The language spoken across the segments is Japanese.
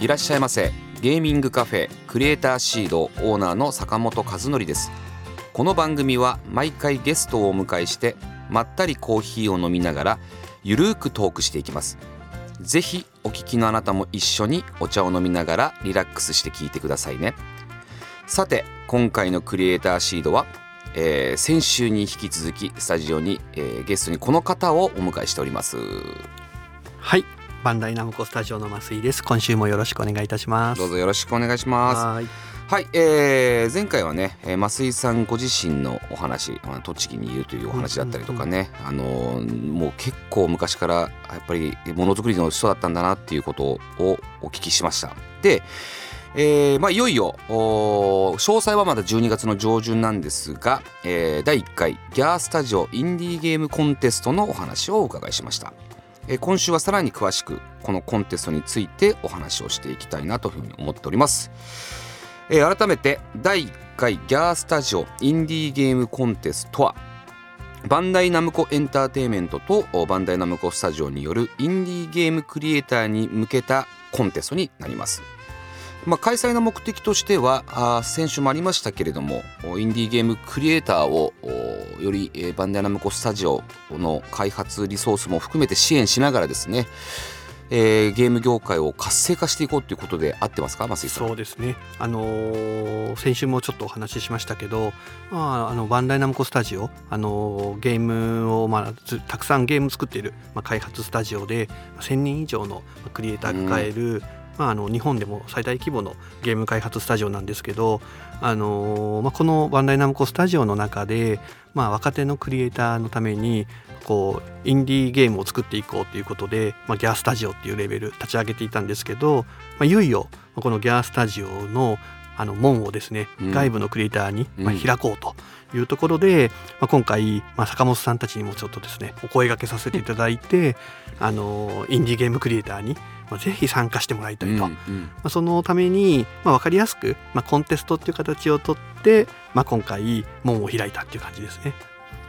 いらっしゃいませ。ゲーミングカフェクリエイターシードオーナーの坂本和則です。この番組は毎回ゲストをお迎えしてまったりコーヒーを飲みながらゆるーくトークしていきます。ぜひお聞きのあなたも一緒にお茶を飲みながらリラックスして聞いてくださいね。さて今回のクリエイターシードは、えー先週に引き続きスタジオに、えーゲストにこの方をお迎えしております。はい、バンダイナムコスタジオの増井です。今週もよろしくお願いいたします。どうぞよろしくお願いしますはーい、はい、えー前回はね、えー増井さんご自身のお話、まあ、栃木にいるというお話だったりとかね、あのーもう結構昔からやっぱりものづくりの人だったんだなっていうことをお聞きしました。で、えーまあ、いよいよ詳細はまだ12月の上旬なんですが、えー第1回ギャースタジオインディーゲームコンテストのお話をお伺いしました。え今週はさらに詳しくこのコンテストについてお話をしていきたいなというふうに思っております。え改めて第1回ギャースタジオインディーゲームコンテストはバンダイナムコエンターテインメントとバンダイナムコスタジオによるインディーゲームクリエイターに向けたコンテストになります。まあ、開催の目的としてはあー先週もありましたけれどもおインディーゲームクリエイターをおより、えーバンダイナムコスタジオの開発リソースも含めて支援しながらですね、えーゲーム業界を活性化していこうということで合ってますか増井さんそうですね。あのー先週もちょっとお話ししましたけど、まああのバンダイナムコスタジオ、あのーゲームをまあずたくさんゲーム作っているまあ開発スタジオで1000人以上のクリエイターが抱える、まああの日本でも最大規模のゲーム開発スタジオなんですけど、あのーまあこのバンダイナムコスタジオの中で、まあ若手のクリエイターのためにこうインディーゲームを作っていこうということで、まあ、ギャースタジオっていうレベル立ち上げていたんですけど、まあ、いよいよまあこのギャースタジオのあの門をですね、うん。外部のクリエイターに、ま開こうというところで、まあ、今回、まあ、坂本さんたちにもちょっとですねお声掛けさせていただいてあのインディーゲームクリエイターに、まあ、ぜひ参加してもらいたいと。うんうんまあ、そのために、まあ、分かりやすく、まあ、コンテストっていう形をとって、まあ、今回門を開いたっていう感じですね。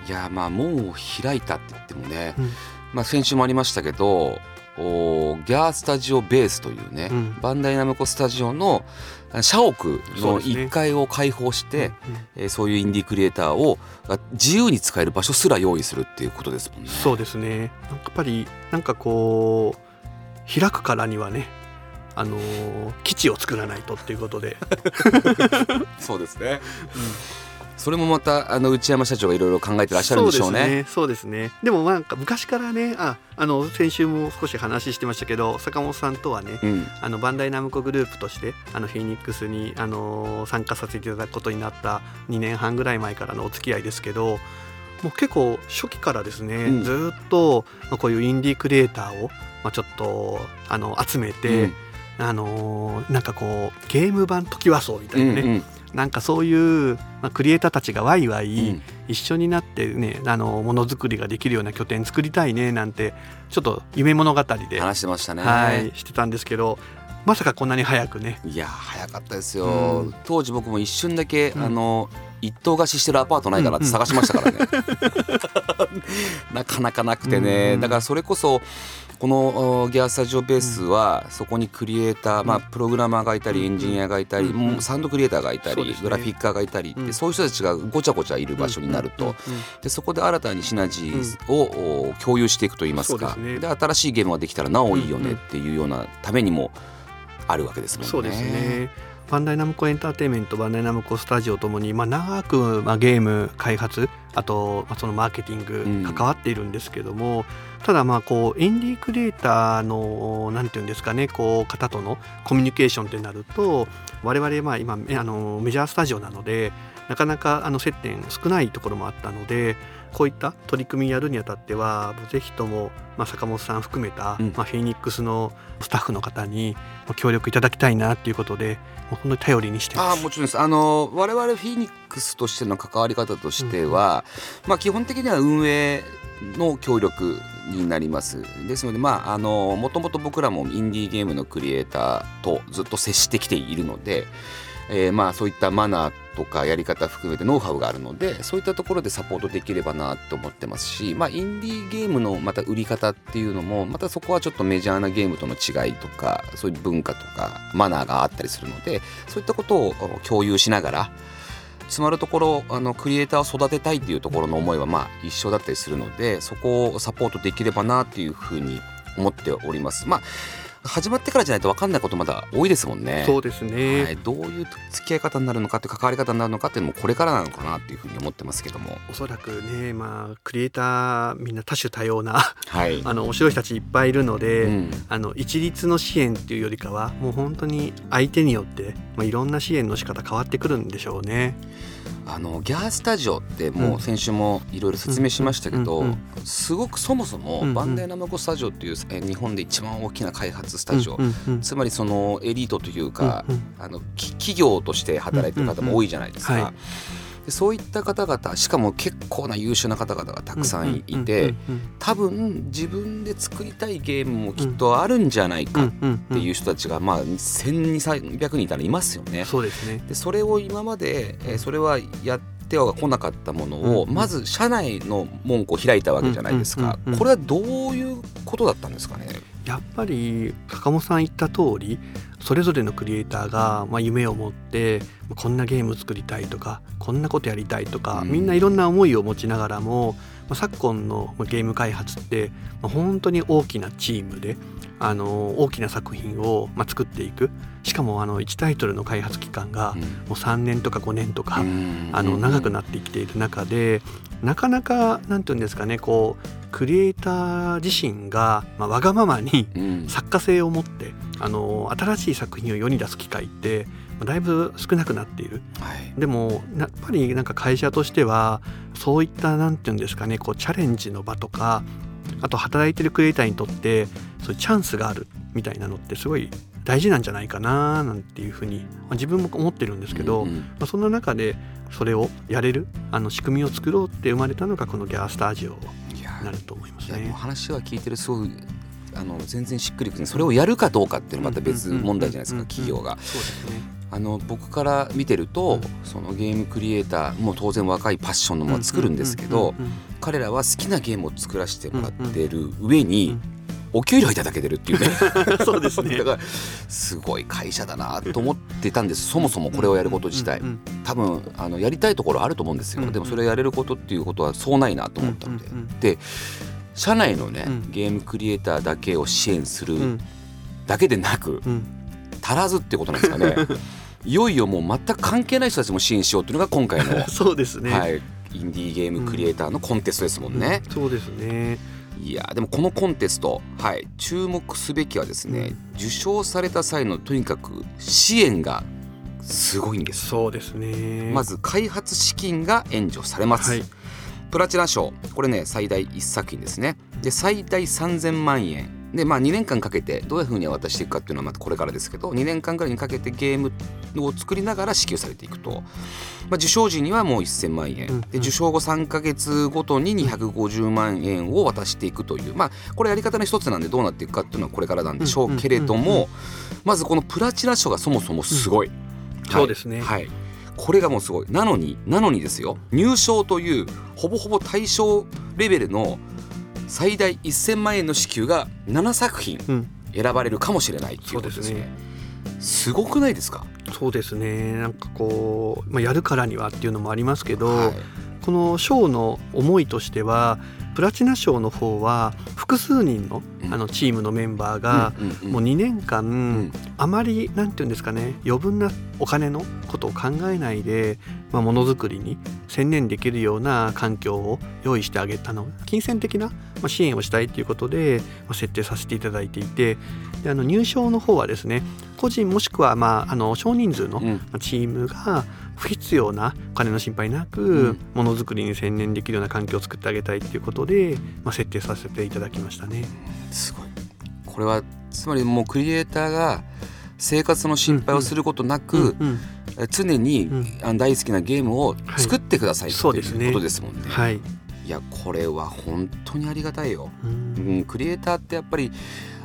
いやまあ門を開いたって言ってもね、うんまあ、先週もありましたけどおーギャースタジオベースというね、うんバンダイナムコスタジオのあ社屋のそうですね1階を開放してうんえーそういうインディークリエイターをが自由に使える場所すら用意するっていうことですもんね。そうですねやっぱりなんかこう開くからにはねあのー基地を作らないとっていうことで、そうですね、それもまたあの内山社長がいろいろ考えてらっしゃるんでしょうね。そうですね。ですね。でもなんか昔からねああの先週も少し話してましたけど坂本さんとはねうん。あのバンダイナムコグループとしてあのフェニックスにあの参加させていただくことになった2年半ぐらい前からのお付き合いですけどもう結構初期からですね、うん。ずーっとまあこういうインディークリエイターを、まあ、ちょっとあの集めて、うん。あのーなんかこうゲーム版トキワ荘みたいなね、うんうん。なんかそういう、まあ、クリエイターたちがワイワイ、うん。一緒になってねあのものづくりができるような拠点作りたいねなんてちょっと夢物語で、話してましたね。はい、してたんですけどまさかこんなに早くね。いや早かったですよ、うん。当時僕も一瞬だけ、うん。あの一棟貸ししてるアパートないかなって探しましたからね、なかなかなくてね、うんだからそれこそこのおギャースタジオベースはそこにクリエイター、まあ、プログラマーがいたりエンジニアがいたり、サウンドクリエイターがいたり、グラフィッカーがいたりって、うん。そういう人たちがごちゃごちゃいる場所になると、でそこで新たにシナジーを、お共有していくといいますか。で新しいゲームができたらなおいいよねっていうようなためにもあるわけですもんね。そうですねバンダイナムコエンターテインメントバンダイナムコスタジオともに、まあ、長く、まあ、ゲーム開発あと、まあ、そのマーケティンうん。グ関わっているんですけども、ただまあこうインディークリエイターのなんていうんですかねこう方とのコミュニケーションってなると我々まあ今あのメジャースタジオなのでなかなかあの接点少ないところもあったのでこういった取り組みやるにあたってはぜひとも、まあ、坂本さん含めた、うん。まあ、フェニックスのスタッフの方にまあ協力いただきたいなっていうことで本当に頼りにしてます。ああもちろんです。あの我々フィニックスとしての関わり方としては、まあ、基本的には運営の協力になります。ですのでまああのもともと僕らもインディーゲームのクリエイターとずっと接してきているので、えーまあそういったマナーとかやり方含めてノウハウがあるのでそういったところでサポートできればなと思ってますし、まあ、インディーゲームのまた売り方っていうのもまたそこはちょっとメジャーなゲームとの違いとかそういう文化とかマナーがあったりするのでそういったことを共有しながらつまるところあのクリエイターを育てたいっていうところの思いはまあ一緒だったりするのでそこをサポートできればなっていうふうに思っております。まあ始まってからじゃないと分かんないことまだ多いですもんね。そうですね、はい、どういう付き合い方になるのかって関わり方になるのかっていうのもこれからなのかなっていうふうに思ってますけども。おそらくね、まあ、クリエイターみんな多種多様なはい、あの面白い人たちいっぱいいるので、うん。あの一律の支援っていうよりかはもう本当に相手によって、まあ、いろんな支援の仕方変わってくるんでしょうね。あのギャースタジオってもう先週もいろいろ説明しましたけど、すごくそもそもバンダイナムコスタジオっていうえ日本で一番大きな開発スタジオ、つまりそのエリートというか、あのき企業として働いてる方も多いじゃないですか。でそういった方々しかも結構な優秀な方々がたくさんいて、多分自分で作りたいゲームもきっとあるんじゃないかっていう人たちがまあ1200人いたらいますよね。そうですね。でそれを今まで、えーそれはやってはこなかったものを、まず社内の門戸を開いたわけじゃないですか、これはどういうことだったんですかね？やっぱり坂本さん言った通りそれぞれのクリエイターが、まあ、夢を持ってこんなゲーム作りたいとかこんなことやりたいとか、うん。みんないろんな思いを持ちながらも、まあ、昨今のゲーム開発って、まあ、本当に大きなチームであの大きな作品を、まあ、作っていく。しかもあの1タイトルの開発期間がもう3年とか5年とか、あの長くなってきている中でなかなかなんていうんですかねこうクリエイター自身が、まあ、わがままにうん。作家性を持ってあの新しい作品を世に出す機会ってまあだいぶ少なくなっているはいでもやっぱりなんか会社としてはそういったなんていうんですかねこうチャレンジの場とかあと働いてるクリエイターにとってそういうチャンスがあるみたいなのってすごい大事なんじゃないかななんていうふうに、まあ自分も思ってるんですけど、うんうんまあ、そんな中でそれをやれるあの仕組みを作ろうって生まれたのがこのギャースタジオになると思いますね。話は聞いてるすごいあの全然しっくりくるそれをやるかどうかっていうのはまた別問題じゃないですか企業が。そうですね。あの僕から見てると、うん。そのゲームクリエイターも当然若いパッションのものは作るんですけど、彼らは好きなゲームを作らせてもらってる上に、うん。お給料いただけてるっていうね。う んそうですね。だ。からすごい会社だなと思ってたんです。そもそもこれをやること自体。多分あのやりたいところあると思うんですよ、うんでもそれをやれることっていうことはそうないなと思ったので、で社内のね、うん。ゲームクリエイターだけを支援するうん。だけでなく、うん。足らずってことなんですかね いよいよもう全く関係ない人たちも支援しようっていうのが今回の、そうですね。はい、インディーゲームクリエイターのコンテストですもんね。うんそうですね。いやでもこのコンテスト、はい、注目すべきはですね、受賞された際のとにかく支援がすごいんです。そうですね。まず開発資金が援助されます。はい。プラチナ賞これね最大1作品ですね。で最大3000万円でまあ2年間かけてどういうふうに渡していくかっていうのはまたこれからですけど2年間ぐらいにかけてゲームを作りながら支給されていくと、まあ、受賞時にはもう1000万円、で受賞後3か月ごとに250万円を渡していくという。まあこれやり方の一つなんでどうなっていくかっていうのはこれからなんでしょうけれどもまずこのプラチナ賞がそもそもすごい。そうですね。はい。これがもうすごい。なのになのにですよ。入賞というほぼほぼ対象レベルの最大1000万円の支給が7作品うん。選ばれるかもしれないっていうことですね。すごくないですか、そうですね。なんかこう、まあ、やるからにはっていうのもありますけど、はいこの賞の思いとしてはプラチナ賞の方は複数人のうん。あのチームのメンバーがもう2年間、うん。あまりなんていうんですかね余分なお金のことを考えないで、まあ、ものづくりに専念できるような環境を用意してあげたの金銭的なまあ支援をしたいということでまあ設定させていただいていてであの入賞の方はですね個人もしくはまああの少人数のチームが不必要なお金の心配なく、うん。ものづくりに専念できるような環境を作ってあげたいっていうことで、まあ、設定させていただきましたね。すごい。これはつまりもうクリエイターが生活の心配をすることなく、常に、大好きなゲームを作ってください、そうですね。ということですもんね。はい、いやこれは本当にありがたいよ。うん。うん、クリエイターってやっぱり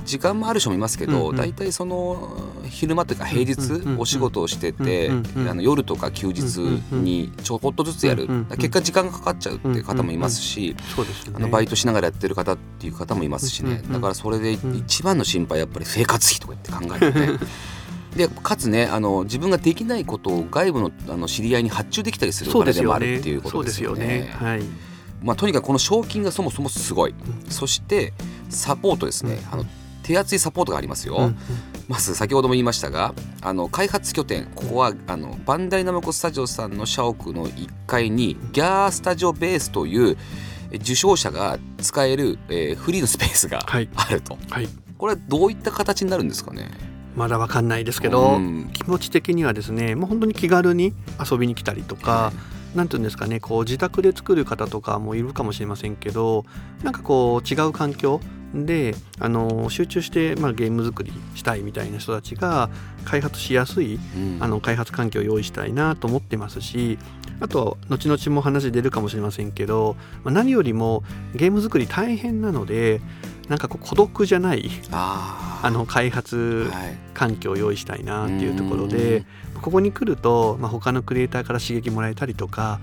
時間もある人もいますけど、大体その昼間というか平日お仕事をしてて、あの夜とか休日にちょこっとずつやる、結果時間がかかっちゃうっていう方もいますし、そうですよね。あのバイトしながらやってる方っていう方もいますしね、だからそれでん一番の心配はやっぱり 生活費とかって考えてね でかつねあの自分ができないことを外部のあの知り合いに発注できたりするお金でもあるっていうことですよね。まあ、とにかくこの賞金がそもそもすごい、そしてサポートですね、うん。あの手厚いサポートがありますよ、うんうん。まず先ほども言いましたがあの開発拠点ここはあのバンダイナムコスタジオさんの社屋の1階にギャースタジオベースというえ受賞者が使える、えーフリーのスペースがはい。あると、はい。これはどういった形になるんですかね？まだわかんないですけど、うん。気持ち的にはですねもう本当に気軽に遊びに来たりとか、なんていうんですかねこう自宅で作る方とかもいるかもしれませんけどなんかこう違う環境であの集中して、まあ、ゲーム作りしたいみたいな人たちが開発しやすいうん。あの開発環境を用意したいなと思ってますしあと後々も話出るかもしれませんけど、まあ、何よりもゲーム作り大変なのでなんかこう孤独じゃないあの開発はい。環境を用意したいなっていうところでここに来ると、まあ、他のクリエイターから刺激もらえたりとか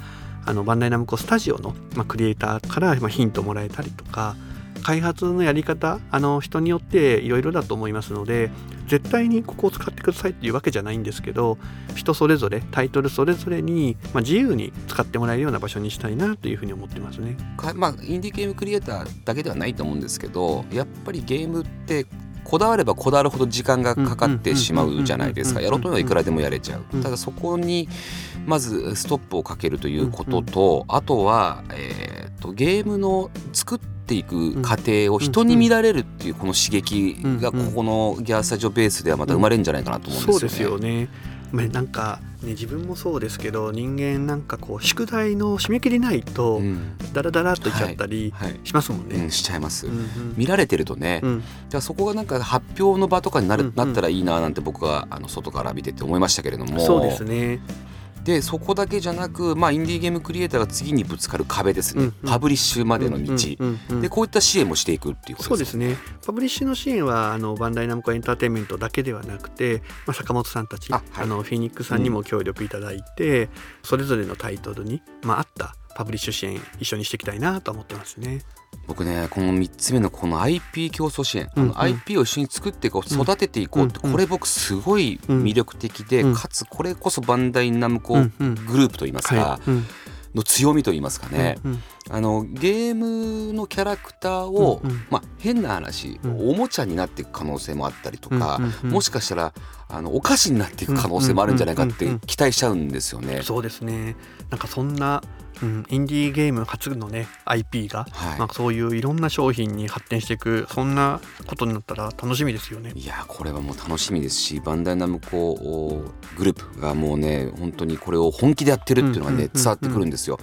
あのバンダイナムコスタジオの、まあ、クリエイターから、ヒントもらえたりとか開発のやり方あの人によっていろいろだと思いますので絶対にここを使ってくださいっていうわけじゃないんですけど人それぞれタイトルそれぞれに、まあ、自由に使ってもらえるような場所にしたいなというふうに思ってますね。まあインディーゲームクリエイターだけではないと思うんですけどやっぱりゲームってこだわればこだわるほど時間がかかってしまうじゃないですかうんやろうというのはいくらでもやれちゃううんただそこにまずストップをかけるということとあとは、えー、とゲームの作っていく過程を人に見られるっていうこの刺激がここのギャースタジオベースではまた生まれるんじゃないかなと思うんですよね。そうですよね。まあなんかね自分もそうですけど人間なんかこう宿題の締め切りないとうん。ダラダラっといっちゃったりはい。しますもんね。うん、しちゃいます、うんうん。見られてるとね、うん。だからそこがなんか発表の場とかになる、うんうん。なったらいいななんて僕はあの外から見てて思いましたけれども。そうですね。でそこだけじゃなく、まあ、インディーゲームクリエイターが次にぶつかる壁ですね、うんうん。パブリッシュまでの道、うんうんうんでこういった支援もしていくっていうことでね。そうですすね。パブリッシュの支援はあのバンダイナムコエンターテインメントだけではなくて、まあ、坂本さんたちああ、はい。のフィニックさんにも協力いただいて、それぞれのタイトルに、まあ、合ったパブリッシュ支援一緒にしていきたいなと思ってますね。僕ねこの3つ目のこの IP 共創支援、うんうん。IP を一緒に作っていこううん育てていこうって、うんこれ僕すごい魅力的で、うん。かつこれこそバンダイナムコグループといいますか、の強みといいますかね、あのゲームのキャラクターを、まあ、変な話、うんおもちゃになっていく可能性もあったりとか、もしかしたらあのお菓子になっていく可能性もあるんじゃないかって期待しちゃうんですよね。そうですね。なんかそんな、うん、インディーゲーム初のね IP が、はい。まあ、そういういろんな商品に発展していくそんなことになったら楽しみですよね。いやこれはもう楽しみですしバンダイナムコグループがもうね本当にこれを本気でやってるっていうのがうんうんうんうん。ね伝わってくるんですよ。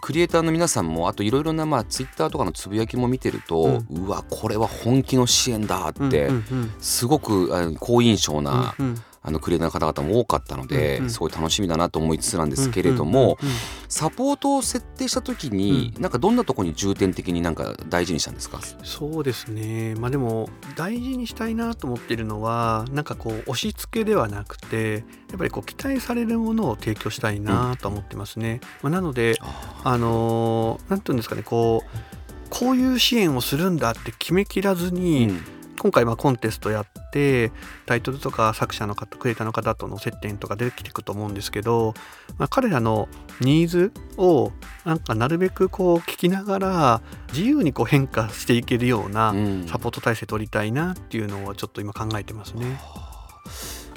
クリエイターの皆さんもあといろいろなまあツイッターとかのつぶやきも見てると、うわこれは本気の支援だって、うんうんすごく好印象うんな、うんあのクリエイターの方々も多かったので、うんうん。すごい楽しみだなと思いつつなんですけれども、うんうんうんサポートを設定した時に、なんかどんなところに重点的になんか大事にしたんですか、そうですね。まあでも大事にしたいなと思っているのはなんかこう押し付けではなくてやっぱりこう期待されるものを提供したいなと思ってますね。まあ、なのであのーなんていうんですかねこうこういう支援をするんだって決めきらずに、うん今回まあコンテストやってタイトルとか作者の方クリエイターの方との接点とか出てきてくと思うんですけど、まあ、彼らのニーズをなんかなるべくこう聞きながら自由にこう変化していけるようなうんサポート体制取りたいなっていうのをちょっと今考えてますね。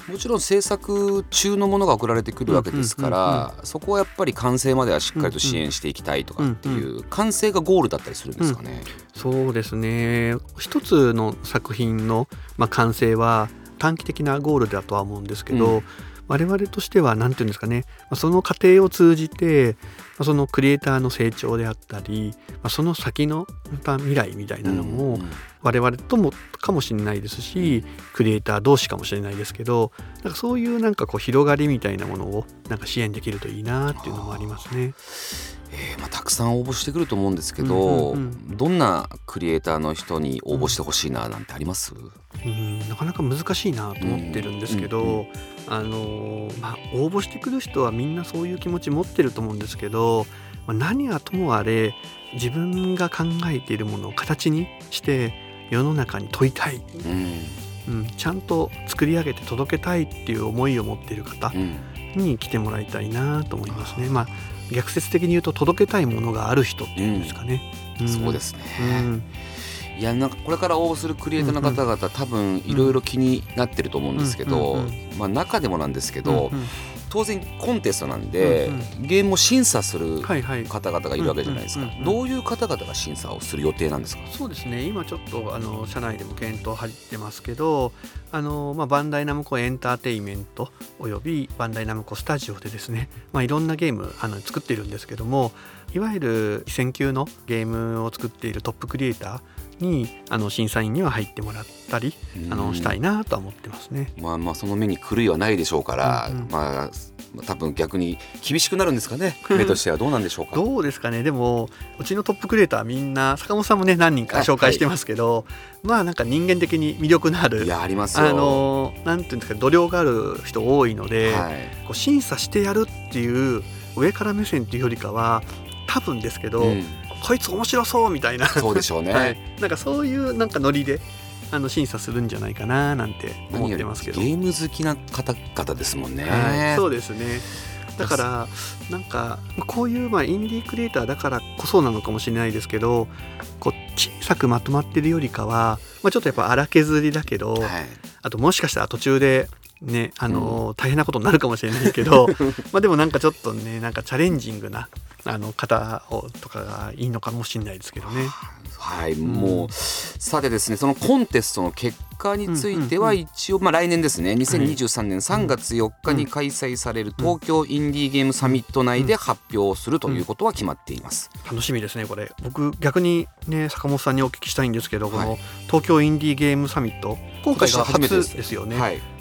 もちろん制作中のものが送られてくるわけですから、そこはやっぱり完成まではしっかりと支援していきたいとかっていう、完成がゴールだったりするんですかね。そうですね。一つの作品の、まあ、完成は短期的なゴールだとは思うんですけど、うん我々としては何て言うんですかねその過程を通じてそのクリエイターの成長であったりその先の未来みたいなのも我々ともかもしれないですしクリエイター同士かもしれないですけどなんかそういうなんかこう広がりみたいなものをなんか支援できるといいなっていうのもありますね。えーまあ、たくさん応募してくると思うんですけど、うんうんうん、どんなクリエイターの人に応募してほしいななんてあります、うん、なかなか難しいなと思ってるんですけど、うんうんうん、あのまあ、応募してくる人はみんなそういう気持ち持ってると思うんですけど、まあ、何はともあれ自分が考えているものを形にして世の中に問いたい、うん、うん、ちゃんと作り上げて届けたいっていう思いを持っている方に来てもらいたいなと思いますね。まあ逆説的に言うと届けたいものがある人っていうんですかね。うん、そうですね、いやなんかこれから応募するクリエイターの方々、うんうん、多分いろいろ気になってると思うんですけど、まあ、中でもなんですけど、うん。うん、当然コンテストなんで、うんうん、ゲームを審査する方々がいるわけじゃないですか。どういう方々が審査をする予定なんですか？そうですね。今ちょっとあの社内でも検討入ってますけどあの、まあ、バンダイナムコエンターテインメントおよびバンダイナムコスタジオでですね、まあ、いろんなゲームあの作っているんですけどもいわゆる戦級のゲームを作っているトップクリエイターにあの審査員には入ってもらったりあのしたいなとは思ってますね。まあまあその目に狂いはないでしょうから、うんうん、まあ多分逆に厳しくなるんですかね。目としてはどうなんでしょうか。どうですかね。でもうちのトップクリエイターみんな坂本さんもね何人か紹介してますけど、はい、まあなんか人間的に魅力のあるいやありますあのなんていうんですか度量がある人多いので、はい、こう審査してやるっていう上から目線っていうよりかは多分ですけど、うんこいつ面白そうみたいな。そうでしょうね、はい、なんかそういうなんかノリであの審査するんじゃないかななんて思ってますけど。ゲーム好きな方々ですもんね、はい、そうですね。だからなんかこういうまあインディークリエイターだからこそなのかもしれないですけどこう小さくまとまってるよりかは、まあ、ちょっとやっぱ荒削りだけど、はい、あともしかしたら途中でねあの、うん、大変なことになるかもしれないけど まあでもなんかちょっとねなんかチャレンジングなあの方をとかがいいのかもしれないですけどね。はい、うん、もうさてですねそのコンテストの結果については一応、まあ、来年ですね2023年3月4日に開催される東京インディーゲームサミット内で発表するということは決まっています、楽しみですねこれ。僕逆にね坂本さんにお聞きしたいんですけど、この東京インディーゲームサミット今回が初ですよね。はい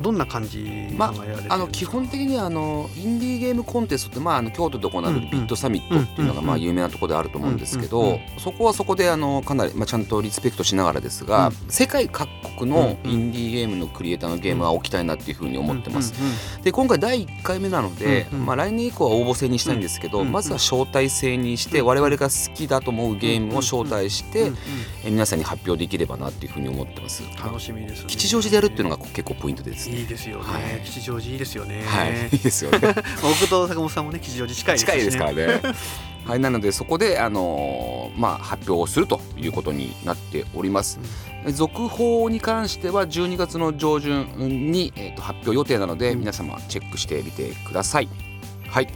どんな感じまあ、あの基本的にはあのインディーゲームコンテストって、まあ、あの京都で行われるビットサミットっていうのがまあ有名なところであると思うんですけどそこはそこであのかなり、まあ、ちゃんとリスペクトしながらですが、世界各国のインディーゲームのクリエイターのゲームは置きたいなっていうふうに思ってます。で今回第1回目なので、まあ、来年以降は応募制にしたいんですけど、まずは招待制にして我々が好きだと思うゲームを招待して、え皆さんに発表できればなっていうふうに思ってます。楽しみです、ね、吉祥寺でやるっていうのが結構ポイントですね。いいですよね。はい吉祥寺いいですよね。はい、いいですよね。僕と坂本さんもね吉祥寺近いです、ね、近いですからね。はい、なのでそこであのー、まあ発表をするということになっております。うん、続報に関しては12月の上旬に、えーと、発表予定なので、うん、皆様チェックしてみてください。はい。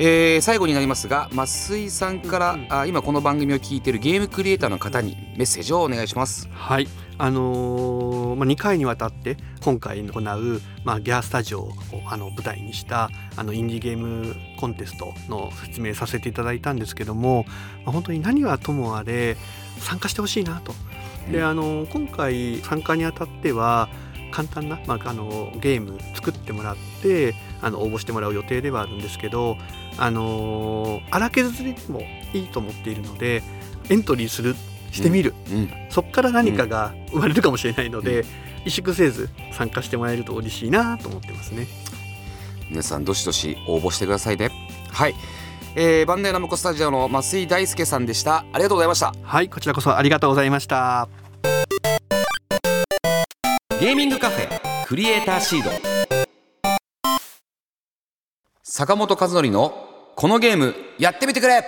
えー、最後になりますが増井さんから、うん、あ今この番組を聞いているゲームクリエイターの方にメッセージをお願いします。はいあのー、まあ、2回にわたって今回行う、まあ、ギャースタジオをあの舞台にしたあのインディーゲームコンテストの説明させていただいたんですけども、まあ、本当に何はともあれ参加してほしいなと。であの今回参加にあたっては簡単な、まあ、あのゲーム作ってもらってあの応募してもらう予定ではあるんですけど、あの荒削りでもいいと思っているのでエントリーするしてみる、うんうん、そこから何かが生まれるかもしれないので、萎縮せず参加してもらえると嬉しいなと思ってますね。皆さんどしどし応募してくださいね。はい、えー、バンデーナムコスタジオの増井大輔さんでした。ありがとうございました。はいこちらこそありがとうございました。ゲーミングカフェクリエイターシード坂本和則のこのゲームやってみてくれ。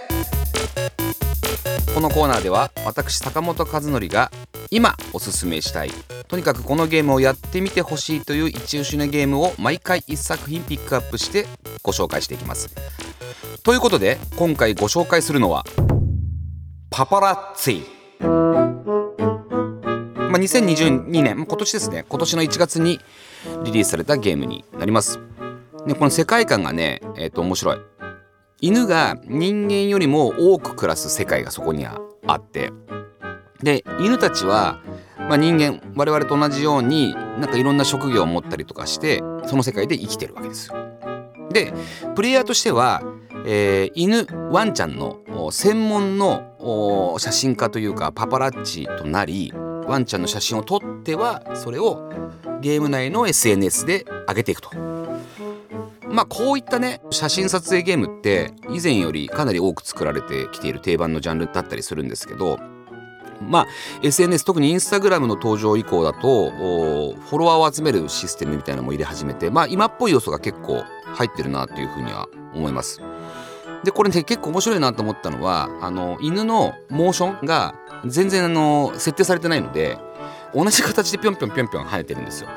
このコーナーでは私坂本和則が今おすすめしたいとにかくこのゲームをやってみてほしいという一押しのゲームを毎回1作品ピックアップしてご紹介していきます。ということで今回ご紹介するのはパパラッツィ。まあ、2022年今年ですね。今年の1月にリリースされたゲームになります。でこの世界観がねえっ、ー、と面白い犬が人間よりも多く暮らす世界がそこにはあってで犬たちは、まあ、人間我々と同じようになんかいろんな職業を持ったりとかしてその世界で生きてるわけですよ。でプレイヤーとしては、えー、犬ワンちゃんの専門の写真家というかパパラッチとなりワンちゃんの写真を撮ってはそれをゲーム内の SNS で上げていくと。まあこういったね写真撮影ゲームって以前よりかなり多く作られてきている定番のジャンルだったりするんですけどまあ SNS 特にインスタグラムの登場以降だとフォロワーを集めるシステムみたいなのも入れ始めてまあ今っぽい要素が結構入ってるなというふうには思います。でこれね結構面白いなと思ったのはあの犬のモーションが全然あの設定されてないので同じ形でぴょんぴょんぴょんぴょん跳ねてるんですよ。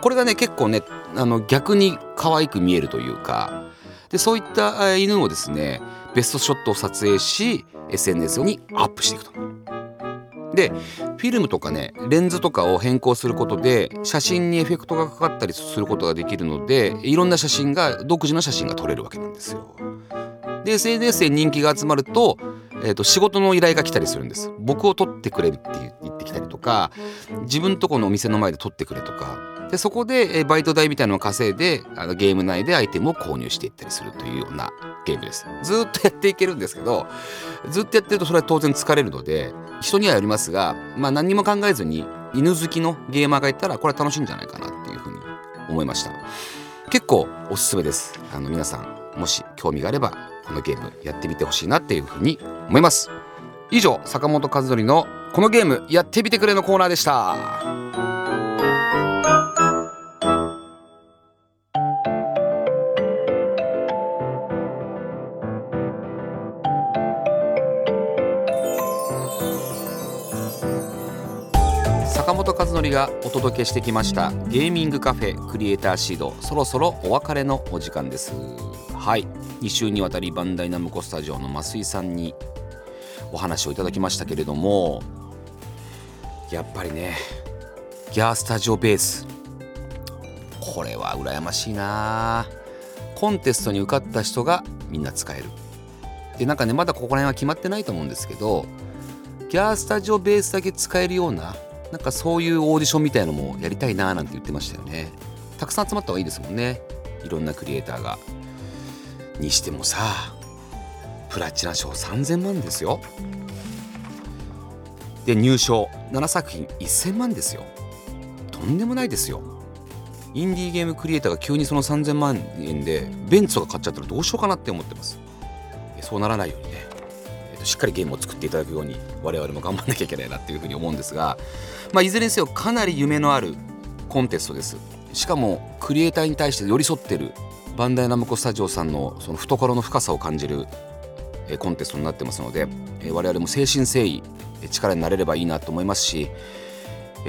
これがね結構ねあの逆に可愛く見えるというかでそういった犬をですねベストショットを撮影し SNS にアップしていくと。でフィルムとかねレンズとかを変更することで写真にエフェクトがかかったりすることができるのでいろんな写真が独自の写真が撮れるわけなんですよ。で SNS で人気が集まると,、えーと、仕事の依頼が来たりするんです僕を撮ってくれるって言ってきたりとか自分とこのお店の前で撮ってくれとかでそこで、バイト代みたいなのを稼いであのゲーム内でアイテムを購入していったりするというようなゲームです。ずっとやっていけるんですけどずっとやってるとそれは当然疲れるので人にはよりますが、まあ、何にも考えずに犬好きのゲーマーがいたらこれは楽しいんじゃないかなっていうふうに思いました。結構おすすめです。あの皆さんもし興味があればこのゲームやってみてほしいなっていうふうに思います。以上坂本和則のこのゲームやってみてくれのコーナーでした。がお届けしてきました。ゲーミングカフェクリエイターシードそろそろお別れのお時間です。はい。2週にわたりバンダイナムコスタジオの増井さんにお話をいただきましたけれどもやっぱりねギャースタジオベース。これは羨ましいな。コンテストに受かった人がみんな使える。でなんかねまだここら辺は決まってないと思うんですけどギャースタジオベースだけ使えるようななんかそういうオーディションみたいのもやりたいななんて言ってましたよね。たくさん集まった方がいいですもんね。いろんなクリエイターが。にしてもさプラチナ賞3000万ですよ。で入賞7作品1000万ですよ。とんでもないですよ。インディーゲームクリエイターが急にその3000万円でベンツとか買っちゃったらどうしようかなって思ってます。そうならないようにね。しっかりゲームを作っていただくように我々も頑張んなきゃいけないなっていうふうに思うんですが、まあ、いずれにせよかなり夢のあるコンテストです。しかもクリエイターに対して寄り添ってるバンダイナムコスタジオさんのその懐の深さを感じるコンテストになってますので我々も誠心誠意力になれればいいなと思いますし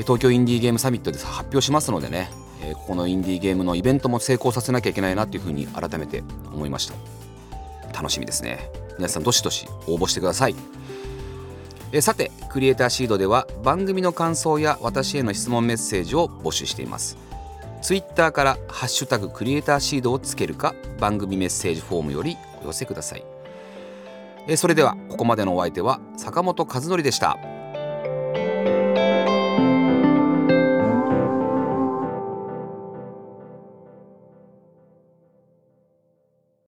東京インディーゲームサミットで発表しますのでねここのインディーゲームのイベントも成功させなきゃいけないなというふうに改めて思いました楽しみですね皆さんどしどし応募してくださいえさてクリエイターシードでは番組の感想や私への質問メッセージを募集していますツイッターから「ハッシュタグクリエイターシード」をつけるか番組メッセージフォームよりお寄せくださいえそれではここまでのお相手は坂本和則でした。